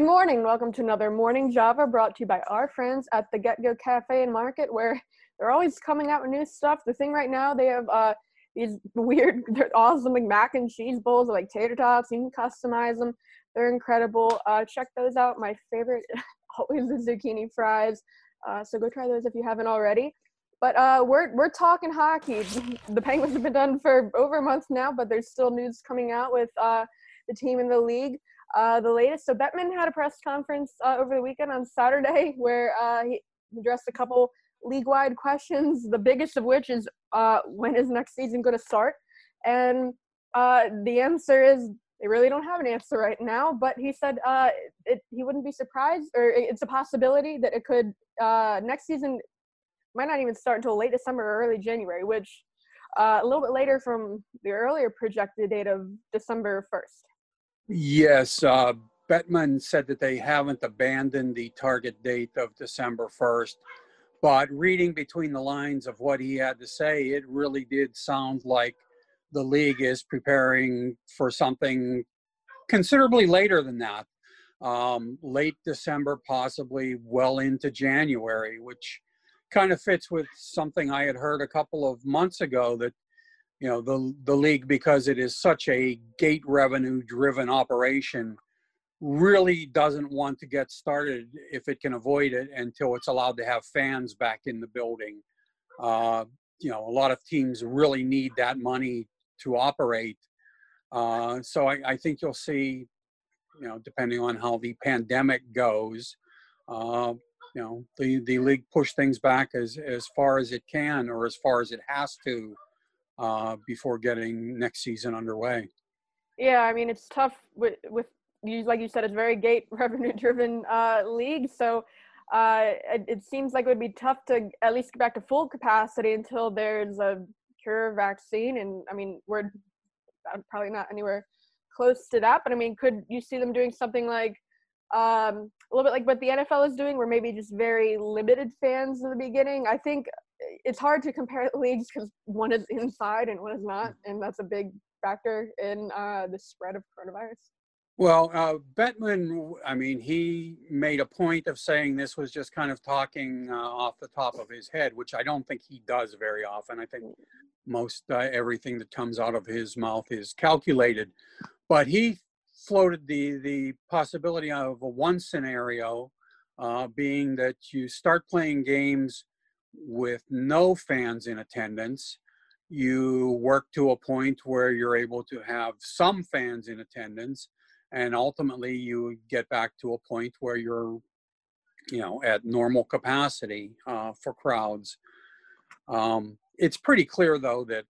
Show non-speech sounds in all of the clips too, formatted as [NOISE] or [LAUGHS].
Good morning. Welcome to another Morning Java brought to you by our friends at the GetGo Cafe and Market, where they're always coming out with new stuff. The thing right now, they have uh, these [LAUGHS] weird, they're awesome like mac and cheese bowls, like tater tots. You can customize them. They're incredible. Uh, check those out. My favorite, [LAUGHS] always the zucchini fries. Uh, so go try those if you haven't already. But uh, we're we're talking hockey. [LAUGHS] The Penguins have been done for over a month now, but there's still news coming out with uh, the team in the league. Uh, the latest. So Bettman had a press conference uh, over the weekend on Saturday [LAUGHS] where uh, he addressed a couple league-wide questions. The biggest of which is uh, when is next season going to start? And uh, the answer is they really don't have an answer right now. But he said uh, it, he wouldn't be surprised, or it's a possibility that it could next season might not even start until late December or early January, which a little bit later from the earlier projected date of December 1st. Yes, uh, Bettman said that they haven't abandoned the target date of December 1st. But reading between the lines of what he had to say, it really did sound like the league is preparing for something considerably later than that. Um, late December, possibly well into January, which kind of fits with something I had heard a couple of months ago that you know the the league because it is such a gate revenue driven operation really doesn't want to get started if it can avoid it until it's allowed to have fans back in the building. Uh, you know a lot of teams really need that money to operate. Uh, so I, I, think you'll see you know depending on how the pandemic goes uh, you know the, the league push things back as as far as it can or as far as it has to uh, before getting next season underway. Yeah, I mean it's tough with with you like you said it's very gate [LAUGHS] revenue driven uh, league, so uh, it, it, seems like it would be tough to at least get back to full capacity until there's a cure vaccine. And I mean we're probably not anywhere close to that, but I mean could you see them doing something like um, a little bit like what the NFL is doing, where maybe just very limited fans in the beginning. I think it's hard to compare leagues because one is inside and one is not, and that's a big factor in uh, the spread of coronavirus. Well, uh, Bettman, I mean, he made a point of saying this was just kind of talking uh, off the top of his head, which I don't think he does very often. I think most uh, everything that comes out of his mouth is calculated. But he floated the the possibility of a one scenario uh, being that you start playing games with no fans in attendance, you work to a point where you're able to have some fans in attendance, and ultimately you get back to a point where you're, you know, at normal capacity uh, for crowds. Um, it's pretty clear, though, that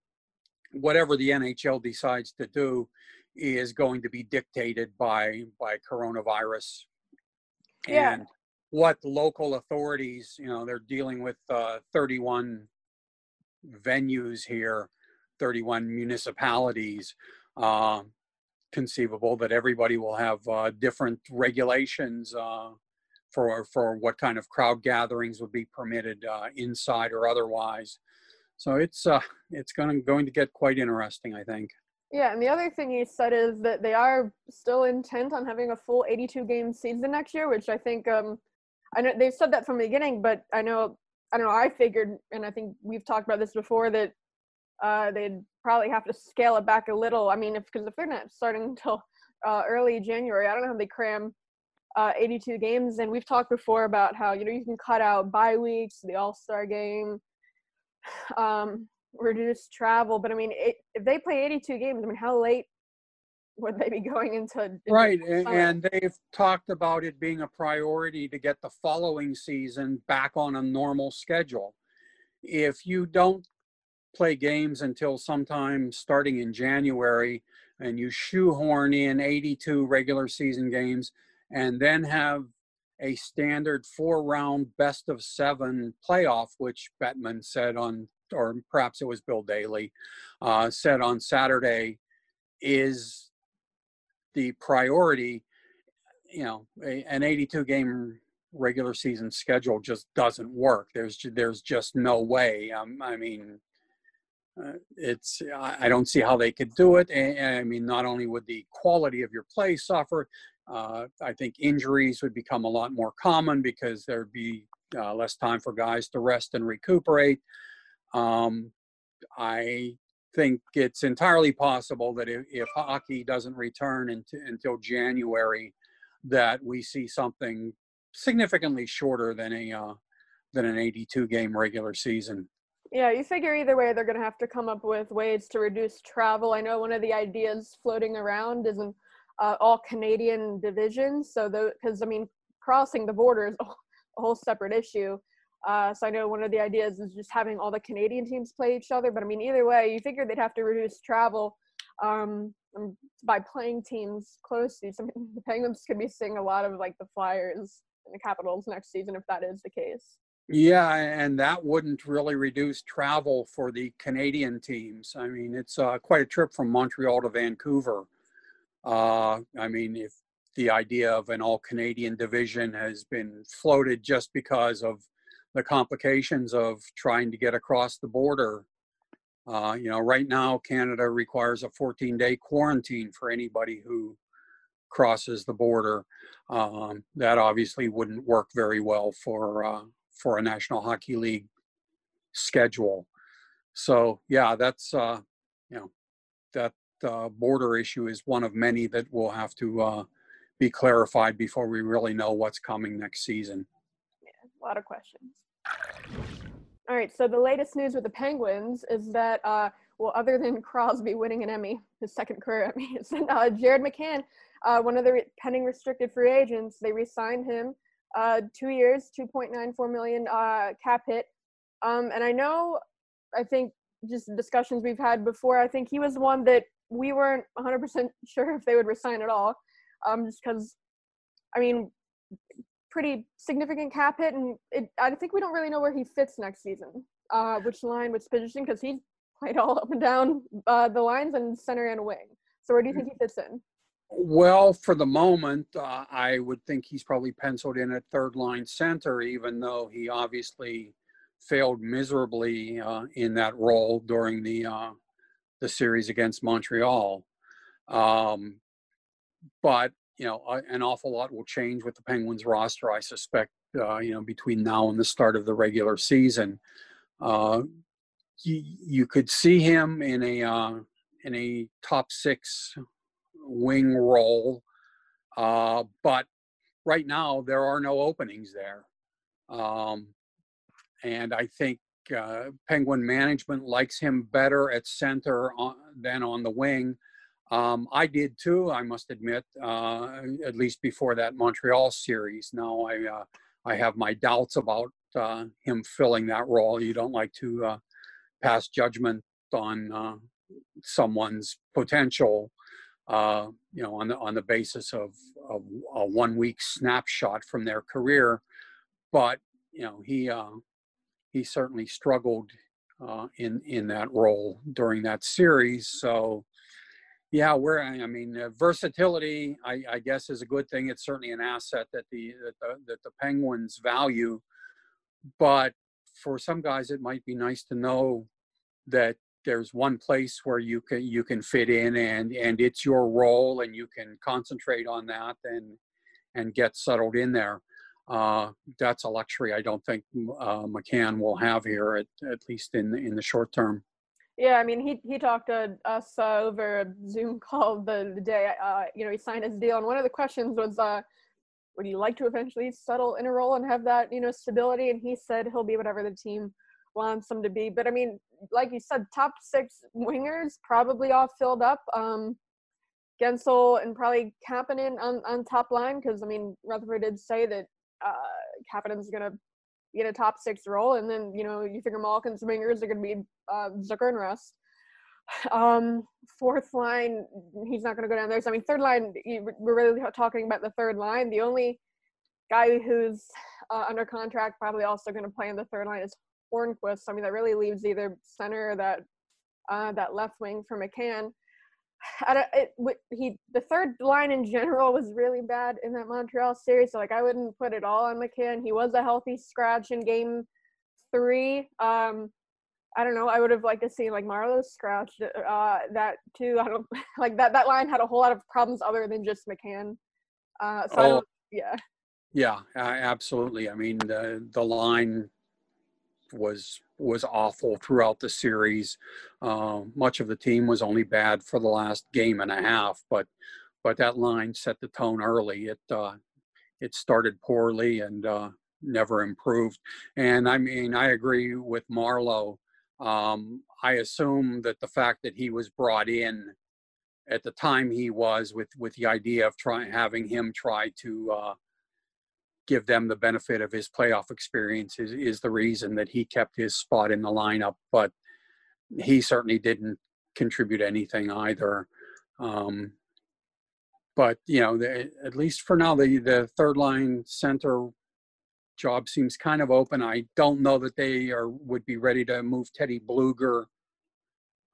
whatever the NHL decides to do is going to be dictated by by coronavirus. Yeah. And what local authorities, you know, they're dealing with uh, 31 venues here, 31 municipalities. Uh, conceivable that everybody will have uh, different regulations uh, for for what kind of crowd gatherings would be permitted uh, inside or otherwise. So it's uh, it's going to going to get quite interesting, I think. Yeah, and the other thing he said is that they are still intent on having a full 82 game season next year, which I think um, I know they've said that from the beginning, but I know I don't know. I figured, and I think we've talked about this before, that uh, they'd probably have to scale it back a little. I mean, if because if they're not starting until uh, early January, I don't know how they cram uh, 82 games. And we've talked before about how you know you can cut out bye weeks, the All Star game, [SIGHS] um, reduce travel. But I mean, it, if they play 82 games, I mean, how late would they be going into, right and, and, they've talked about it being a priority to get the following season back on a normal schedule. If you don't play games until sometime starting in january and you shoehorn in 82 regular season games and then have a standard four round best of seven playoff which bettman said on or perhaps it was bill daly uh, said on saturday is the priority, you know, a, an 82 game regular season schedule just doesn't work. There's there's just no way. Um, I mean, uh, it's I don't see how they could do it. And, I mean, not only would the quality of your play suffer, uh, I think injuries would become a lot more common because there'd be uh, less time for guys to rest and recuperate. Um, I think it's entirely possible that if, if hockey doesn't return into, until January, that we see something significantly shorter than a uh, than an 82 game regular season. Yeah, you figure either way they're going to have to come up with ways to reduce travel. I know one of the ideas floating around is an uh, all Canadian division. So, because I mean, crossing the border is a whole separate issue. Uh, so I know one of the ideas is just having all the Canadian teams play each other. But I mean, either way, you figure they'd have to reduce travel um, by playing teams closely. So [LAUGHS] the Penguins could be seeing a lot of like the Flyers and the Capitals next season if that is the case. Yeah, and that wouldn't really reduce travel for the Canadian teams. I mean, it's uh, quite a trip from Montreal to Vancouver. Uh, I mean, if the idea of an all Canadian division has been floated just because of the complications of trying to get across the border. Uh, you know, right now, Canada requires a 14 day quarantine for anybody who crosses the border. Um, that obviously wouldn't work very well for uh, for a National Hockey League schedule. So yeah, that's uh, you know that uh, border issue is one of many that will have to uh, be clarified before we really know what's coming next season. A lot of questions. All right, so the latest news with the Penguins is that, uh, well, other than [LAUGHS] Crosby winning an Emmy, his second career Emmy, [LAUGHS] uh, Jared McCann, uh, one of the re- pending restricted free agents. They re-signed him uh, two years, 2.94 million uh, cap hit. Um, and I know, I think just discussions we've had before, I think he was one that we weren't 100% [LAUGHS] sure if they would resign at all. Um, just because, I mean, pretty significant cap hit, and it, I think we don't really know where he fits next season, uh, which line, which position, because he's played all up and down uh, the lines and center and wing. So where do you think he fits in? Well, for the moment, uh, I would think he's probably penciled in at third line center, even though he obviously failed miserably uh, in that role during the uh, the series against Montreal. Um, but you know, an awful lot will change with the Penguins roster. I suspect, uh, you know, between now and the start of the regular season, uh, you, you could see him in a uh, in a top six wing role. Uh, but right now, there are no openings there. Um, and I think uh, Penguin management likes him better at center on, than on the wing. Um, I did too, I must admit, uh, at least before that Montreal series. Now I, uh, I have my doubts about uh, him filling that role. You don't like to uh, pass judgment on uh, someone's potential uh, you know, on the on the basis of, of a one week snapshot from their career. But you know, he he certainly struggled in in that role during that series. So, yeah, we're I mean, uh, versatility, I, I, guess, is a good thing. It's certainly an asset that the that the, that the Penguins value. But for some guys, it might be nice to know that there's one place where you can you can fit in and and it's your role and you can concentrate on that and and get settled in there uh, that's a luxury I don't think uh, McCann will have here at, at least in in the short term. Yeah, I mean, he he talked to us uh, over a Zoom call the, the day uh, you know he signed his deal, and one of the questions was, uh, would you like to eventually settle in a role and have that you know stability? And he said he'll be whatever the team wants him to be. But I mean, like you said, top six wingers probably all filled up. Um, Guentzel and probably Kapanen on, on top line because I mean Rutherford did say that uh, Kapanen's gonna get a top six role, and then you know you figure Malkin's wingers are gonna be uh, Zucker and Rust. [SIGHS] Um, fourth line, he's not gonna go down there. So I mean, third line, we're really talking about the third line. The only guy who's uh, under contract, probably also going to play in the third line is Hornqvist. I mean, that really leaves either center or that uh, that left wing for McCann. It, he the third line in general was really bad in that Montreal series. So like I wouldn't put it all on McCann. He was a healthy scratch in game three. Um, I don't know. I would have liked to see like Marleau scratch uh, that too. I don't [LAUGHS] like that. That line had a whole lot of problems other than just McCann. Uh, so oh, yeah. Yeah, absolutely. I mean, the the line was was awful throughout the series. Uh, much of the team was only bad for the last game and a half, but but that line set the tone early. It uh, it started poorly and uh, never improved. And I mean, I agree with Marleau. Um, I assume that the fact that he was brought in at the time he was with with the idea of trying having him try to uh, give them the benefit of his playoff experience is, is the reason that he kept his spot in the lineup. But he certainly didn't contribute anything either. Um, but you know, the, at least for now, the the third line center job seems kind of open. I don't know that they are would be ready to move Teddy Blueger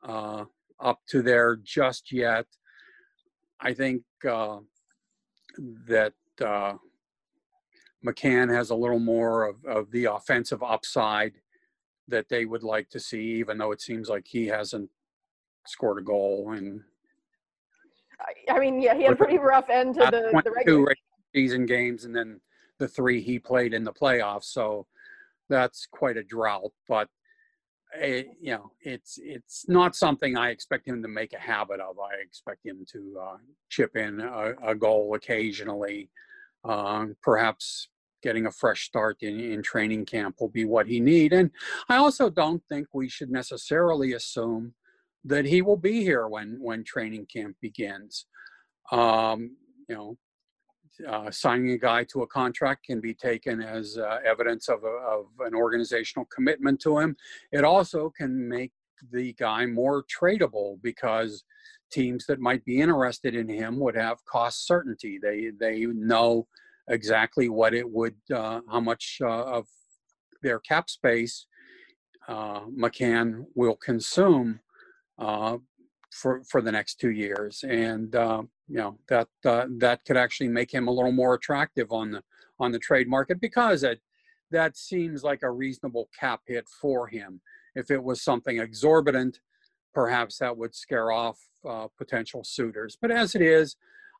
uh, up to there just yet. I think uh, that uh, McCann has a little more of, of the offensive upside that they would like to see, even though it seems like he hasn't scored a goal. And I mean, yeah, he had a pretty rough end to the, the regular season games, and then the three he played in the playoffs. So that's quite a drought. But it, you know, it's it's not something I expect him to make a habit of. I expect him to uh, chip in a, a goal occasionally. Uh, perhaps getting a fresh start in, in training camp will be what he need. And I also don't think we should necessarily assume that he will be here when when training camp begins. Um, you know, uh, signing a guy to a contract can be taken as uh, evidence of, a, of an organizational commitment to him. It also can make the guy more tradable because teams that might be interested in him would have cost certainty. They they know exactly what it would, uh, how much uh, of their cap space uh, McCann will consume uh, for for the next two years, and uh, you know that uh, that could actually make him a little more attractive on the on the trade market because it that seems like a reasonable cap hit for him. If it was something exorbitant, perhaps that would scare off potential suitors. But as it is,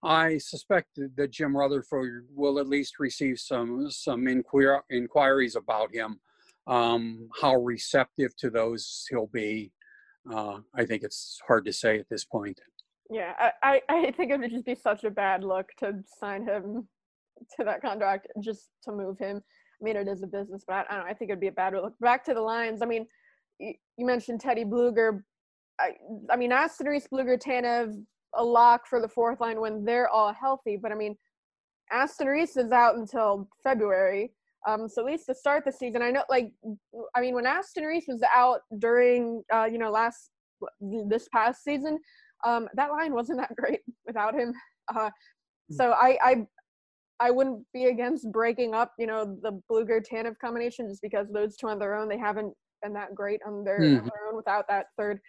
I suspect that Jim Rutherford will at least receive some some inquir- inquiries about him. Um, how receptive to those he'll be, uh, I think it's hard to say at this point. Yeah, I, I think it would just be such a bad look to sign him to that contract just to move him. I mean, it is a business, but I, I don't know. I think it'd be a bad look. Back to the Lions. I mean, you, mentioned Teddy Blueger. I, I mean, Aston Reese, Blueger, Tanev, a lock for the fourth line when they're all healthy. But I mean, Aston Reese is out until February. Um, so at least to start the season, I know, like, I mean, when Aston Reese was out during, uh, you know, last this past season, um, that line wasn't that [LAUGHS] great without him. Uh, so I, I, I wouldn't be against breaking up, you know, the Blueger Tanev combination just because those two on their own they haven't been that great on their, mm-hmm. on their own without that third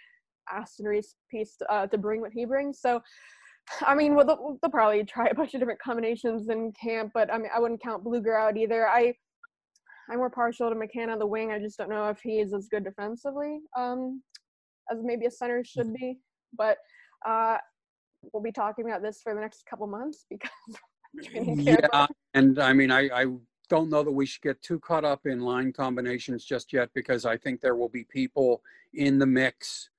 Aston Reese piece uh, to bring what he brings. So, I mean, well, they'll, they'll, probably try a bunch of different combinations in camp, but I mean, I wouldn't count Blueger out either. I, I'm more partial to McCann on the wing. I just don't know if he is as good defensively um, as maybe a center should be. But uh, we'll be talking about this for the next couple months because. [LAUGHS] yeah, and I mean, I, I don't know that we should get too caught up in line combinations just yet because I think there will be people in the mix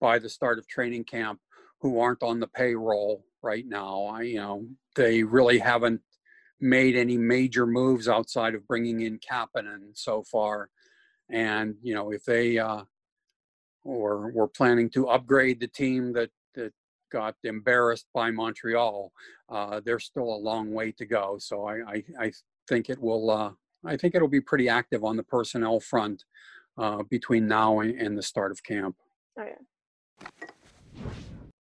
by the start of training camp who aren't on the payroll right now. I, you know, they really haven't made any major moves outside of bringing in Kapanen so far. And, you know, if they, uh, or we're planning to upgrade the team that, that got embarrassed by Montreal, uh, there's still a long way to go. So I, I, I think it will, uh, I think it'll be pretty active on the personnel front uh, between now and, and the start of camp. Oh, yeah.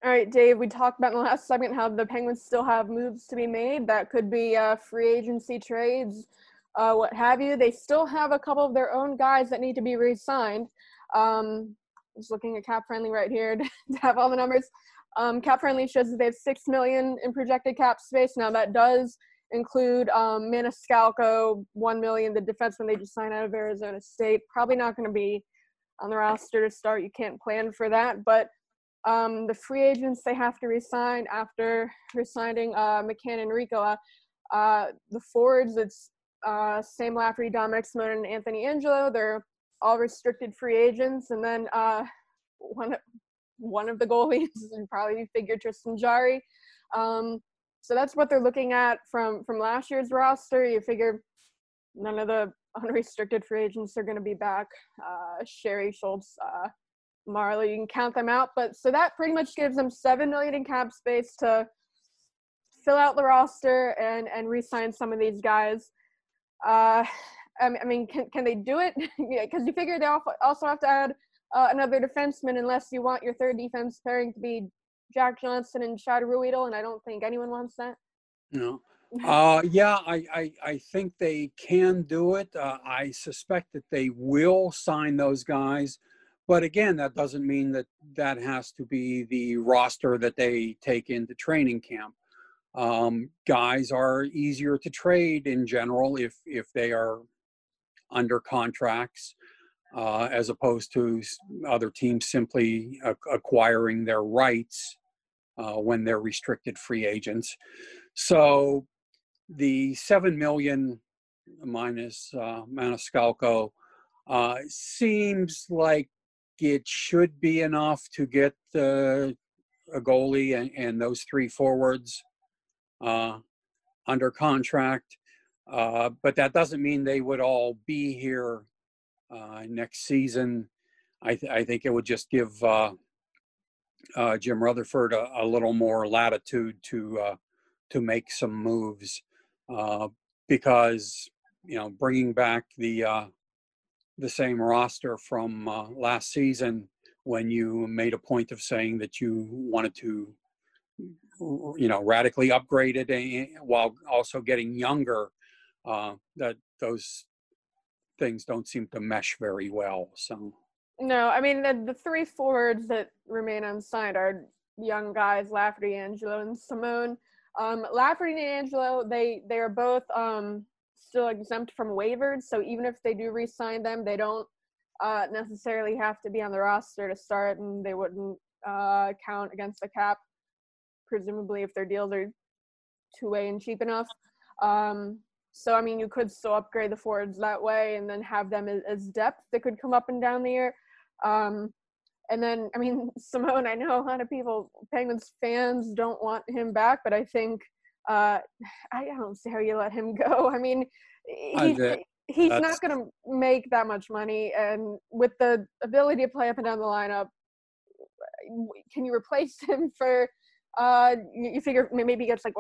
All right, Dave, we talked about in the last segment how the Penguins still have moves to be made. That could be uh, free agency trades, uh, what have you. They still have a couple of their own guys that need to be re signed. Um, just looking at cap friendly right here [LAUGHS] to, have all the numbers. Um, cap friendly shows that they have six million in projected cap space. Now that does include um, Maniscalco, one million, the defenseman they just signed out of Arizona State. Probably not going to be on the roster to start. You can't plan for that. But um, the free agents they have to resign after resigning uh, McCann and Rico. Uh, uh, the forwards, it's uh, Sam Lafferty, Dominik Simon, and Anthony Angelo. They're all restricted free agents. And then uh, one, one of the goalies would probably figure Tristan Jarry. Um, so that's what they're looking at from from last year's roster. You figure none of the [LAUGHS] unrestricted free agents are going to be back. Uh, Sheary, Schultz, uh, Marleau, you can count them out. But so that pretty much gives them seven million in cap space to fill out the roster and and re-sign some of these guys. Uh, I mean, can can they do it? [LAUGHS] Because you figure they also have to add uh, another defenseman unless you want your third defense pairing to be Jack Johnson and Chad Ruhwedel, and I don't think anyone wants that. No. Uh, yeah, I, I, I think they can do it. Uh, I suspect that they will sign those guys. But again, that doesn't mean that that has to be the roster that they take into training camp. Um, guys are easier to trade in general if if they are under contracts, uh, as opposed to other teams simply acquiring their rights uh, when they're restricted free agents. So the seven million minus uh, Maniscalco uh, seems like it should be enough to get uh, a goalie and, and, those three forwards uh, under contract. Uh, but that doesn't mean they would all be here uh, next season. I, th- I, think it would just give Jim Rutherford a, a, little more latitude to to make some moves uh, because you know bringing back the uh, the same roster from uh, last season when you made a point of saying that you wanted to you know radically upgrade it eh, while also getting younger uh, that those things don't seem to mesh very well so no, I mean the, the three forwards that remain unsigned are young guys, Lafferty, Angelo, and Simon. Um, Lafferty and Angelo, they they are both um, still exempt from waivers, so even if they do re-sign them, they don't uh, necessarily have to be on the roster to start, and they wouldn't uh, count against the cap, presumably if their deals are two-way and cheap enough. Um, so I mean, you could still upgrade the forwards that way, and then have them as, as depth that could come up and down the year. Um, and then, I mean, [LAUGHS] Simon, I know a lot of people, Penguins fans, don't want him back, but I think uh, [SIGHS] I don't see how you let him go. I mean, he's, he's not going to make that much money, and with the ability to play up and down the lineup, can you replace [LAUGHS] him for? Uh, you figure maybe he gets like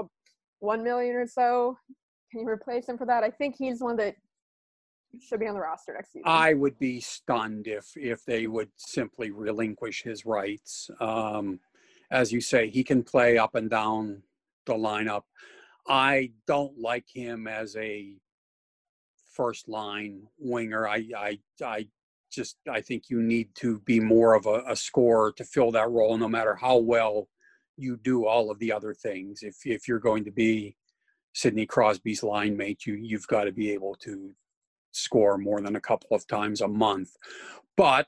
one million or so. Can you replace him for that? I think he's one that should be on the roster next season. I would be stunned if if they would simply relinquish his rights. Um, as you say, he can play up and down the lineup. I don't like him as a first line winger. I I I just I think you need to be more of a, a scorer to fill that role, no matter how well you do all of the other things. If if you're going to be Sidney Crosby's line mate, you you've got to be able to score more than a couple of times a month. But,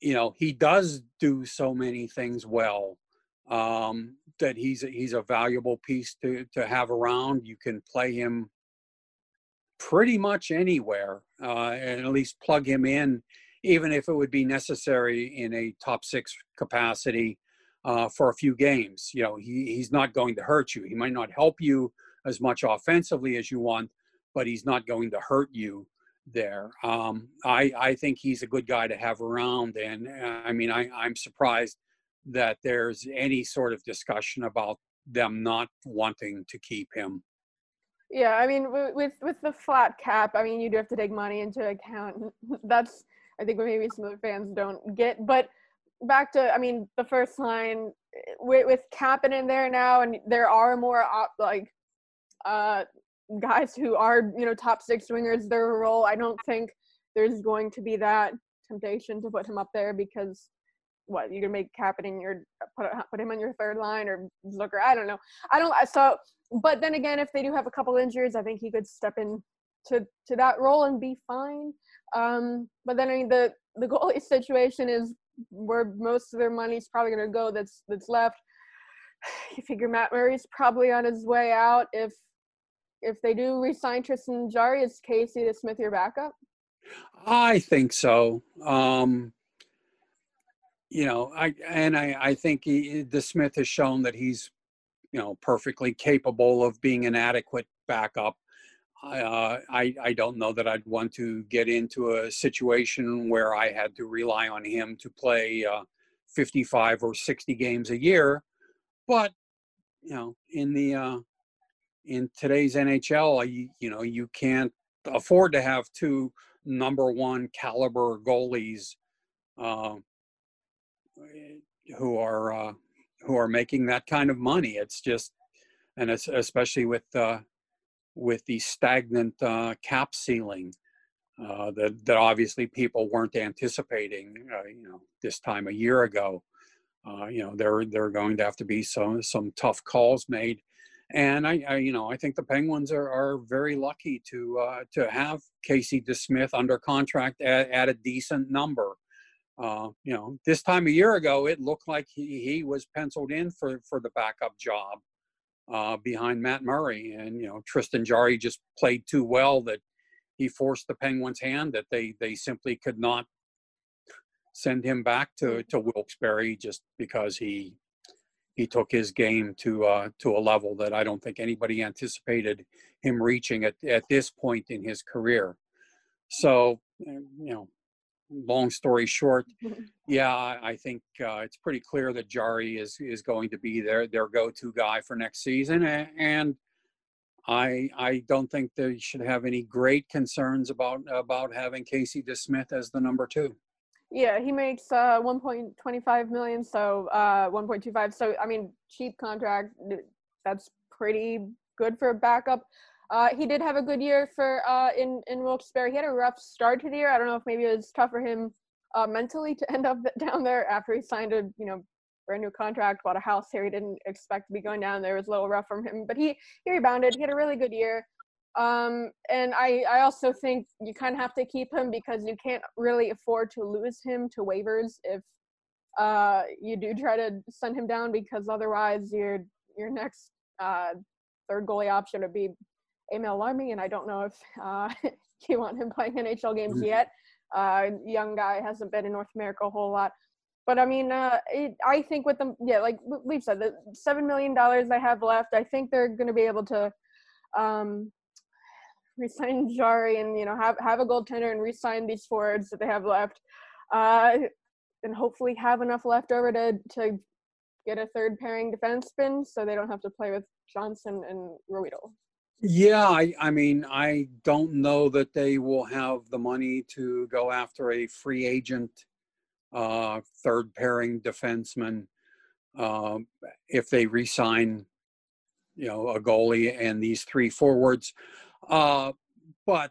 you know, he does do so many things well um, that he's a, he's a valuable piece to, to have around. You can play him pretty much anywhere uh, and at least plug him in, even if it would be necessary in a top six capacity uh, for a few games. You know, he, he's not going to hurt you. He might not help you as much offensively as you want, but he's not going to hurt you there. Um, I, I think he's a good guy to have around. And uh, I mean, I, I'm surprised that there's any sort of discussion about them not wanting to keep him. Yeah, I mean, with with the flat cap, I mean, you do have to take money into account. [LAUGHS] That's I think maybe some of the fans don't get. But back to, I mean, the first line with, with Kapanen in there now, and there are more op, like uh guys who are you know top six wingers their role. I don't think there's going to be that temptation to put him up there because what you can make Kapanen your put put him on your third line or Zucker. I don't know. I don't. So, but then again, if they do have a couple injuries, I think he could step in to to that role and be fine. Um, but then I mean the the goalie [LAUGHS] situation is where most of their money's probably going to go. That's that's left. [SIGHS] You figure Matt Murray's probably on his way out. If if they do resign Tristan Jarry, is Casey DeSmith your backup? I think so. Um, you know, I and I, I think he, Smith has shown that he's, you know, perfectly capable of being an adequate backup. Uh, I I don't know that I'd want to get into a situation where I had to rely on him to play uh, 55 or 60 games a year, but you know, in the uh, in today's NHL, you, you know, you can't afford to have two number one caliber goalies uh, who are uh, who are making that kind of money. It's just, and it's especially with uh, with the stagnant uh, cap ceiling uh, that that obviously people weren't anticipating. Uh, you know, this time a year ago. Uh, you know, there there are going to have to be some some tough calls made, and I, I you know I think the Penguins are, are very lucky to uh, to have Casey DeSmith under contract at, at a decent number. Uh, you know, this time a year ago, it looked like he, he was penciled in for for the backup job uh, behind Matt Murray, and you know Tristan Jarry just played too well that he forced the Penguins' hand that they they simply could not send him back to to Wilkes-Barre just because he he took his game to uh, to a level that I don't think anybody anticipated him reaching at at this point in his career. So eh, you know, long story short, [LAUGHS] yeah, I think uh, it's pretty clear that Jarry is is going to be their their go-to guy for next season, and I I don't think they should have any great concerns about about having Casey DeSmith as the number two. Yeah, he makes uh 1.25 million, so uh 1.25. So I mean, cheap contract. That's pretty good for a backup. Uh, he did have a good year for uh in in Wilkes-Barre. He had a rough start to the year. I don't know if maybe it was tough for him uh mentally to [LAUGHS] end up down there after he signed a you know brand new contract, bought a house here. He didn't expect to be going down there. It was a little rough from him, but he he rebounded. He had a really good year. Um, and I, I also think you kind of have to keep him because you can't really afford to lose him to waivers if uh, you do try to send him down because otherwise your your next uh, third goalie option would be Emil Larmi, and I don't know if [LAUGHS] uh, you want him playing NHL games mm-hmm. yet. Uh, young guy hasn't been in North America a whole lot. But I mean, uh, it, I think with them, yeah, like we've said, the seven million dollars they have left, I think they're going to be able to um, resign [LAUGHS] Jarry and you know have have a goaltender and resign these forwards that they have left, uh, and hopefully have enough left over to to get a third pairing defenseman so they don't have to play with Johnson and Ruhwedel. Yeah, I, I mean, I don't know that they will have the money to go after a free agent uh, third pairing defenseman uh, if they resign, you know, a goalie and these three forwards. Uh, but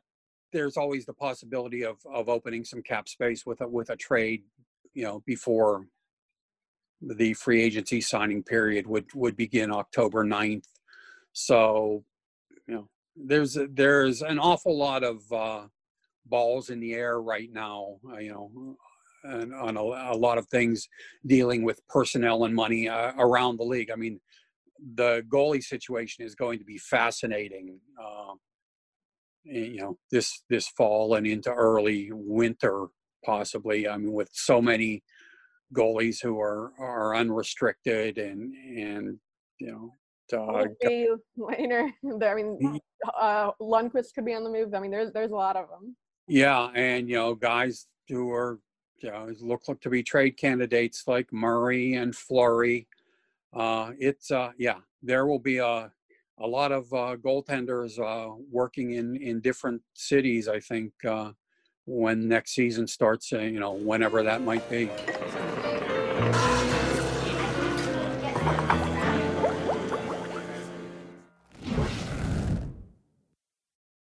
there's always the possibility of of opening some cap space with a with a trade, you know, before the free agency signing period would would begin October 9th. So, you know, there's there's an awful lot of uh, balls in the air right now. Uh, you know, and on a, a, lot of things dealing with personnel and money uh, around the league. I mean, the goalie situation is going to be fascinating. Uh, you know this this fall and into early winter possibly i mean with so many goalies who are are unrestricted and and you know uh, later [LAUGHS] i mean uh lundqvist could be on the move. I mean there's there's a lot of them yeah and you know guys who are you know look, look to be trade candidates like murray and fleury uh it's uh yeah there will be a a lot of uh, goaltenders uh, working in in different cities. I think uh, when next season starts, uh, you know, whenever that might be.